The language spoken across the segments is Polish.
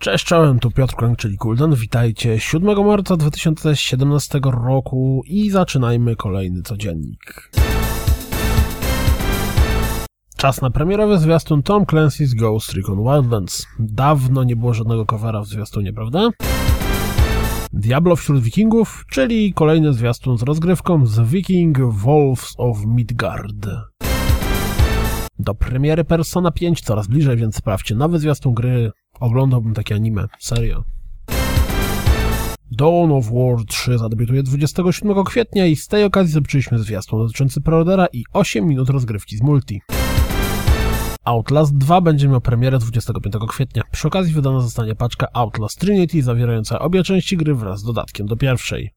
Cześć, czołem, tu Piotr Kłęk, czyli Kuldan. Witajcie 7 marca 2017 roku i zaczynajmy kolejny codziennik. Czas na premierowy zwiastun Tom Clancy's Ghost Recon Wildlands. Dawno nie było żadnego covera w zwiastunie, prawda? Diablo wśród wikingów, czyli kolejny zwiastun z rozgrywką z Viking Wolves of Midgard. Do premiery Persona 5 coraz bliżej, więc sprawdźcie nowy zwiastun gry. Oglądałbym takie anime, serio. Dawn of War 3 zadebiutuje 27 kwietnia i z tej okazji zobaczyliśmy zwiastun dotyczący preordera i 8 minut rozgrywki z multi. Outlast 2 będzie miał premierę 25 kwietnia. Przy okazji wydana zostanie paczka Outlast Trinity zawierająca obie części gry wraz z dodatkiem do pierwszej.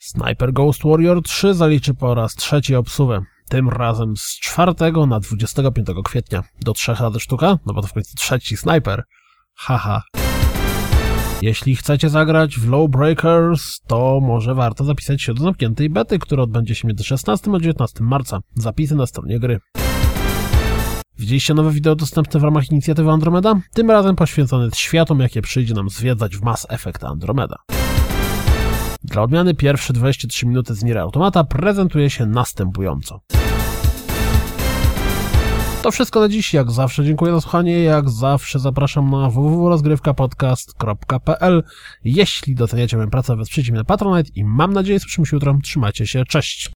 Sniper Ghost Warrior 3 zaliczy po raz trzeci obsuwę. Tym razem z 4 na 25 kwietnia. Do 3 razy sztuka? No bo to w końcu trzeci snajper. Haha. Jeśli chcecie zagrać w Lowbreakers, to może warto zapisać się do zamkniętej bety, która odbędzie się między 16 a 19 marca. Zapisy na stronie gry. Widzieliście nowe wideo dostępne w ramach inicjatywy Andromeda? Tym razem poświęcone światom, jakie przyjdzie nam zwiedzać w Mass Effect Andromeda. Dla odmiany pierwsze 23 minuty z Nier Automata prezentuje się następująco. To wszystko na dziś. Jak zawsze dziękuję za słuchanie. Jak zawsze zapraszam na www.rozgrywkapodcast.pl Jeśli doceniacie moją pracę, wesprzyjcie mnie na Patronite i mam nadzieję słyszymy się jutro. Trzymajcie się. Cześć!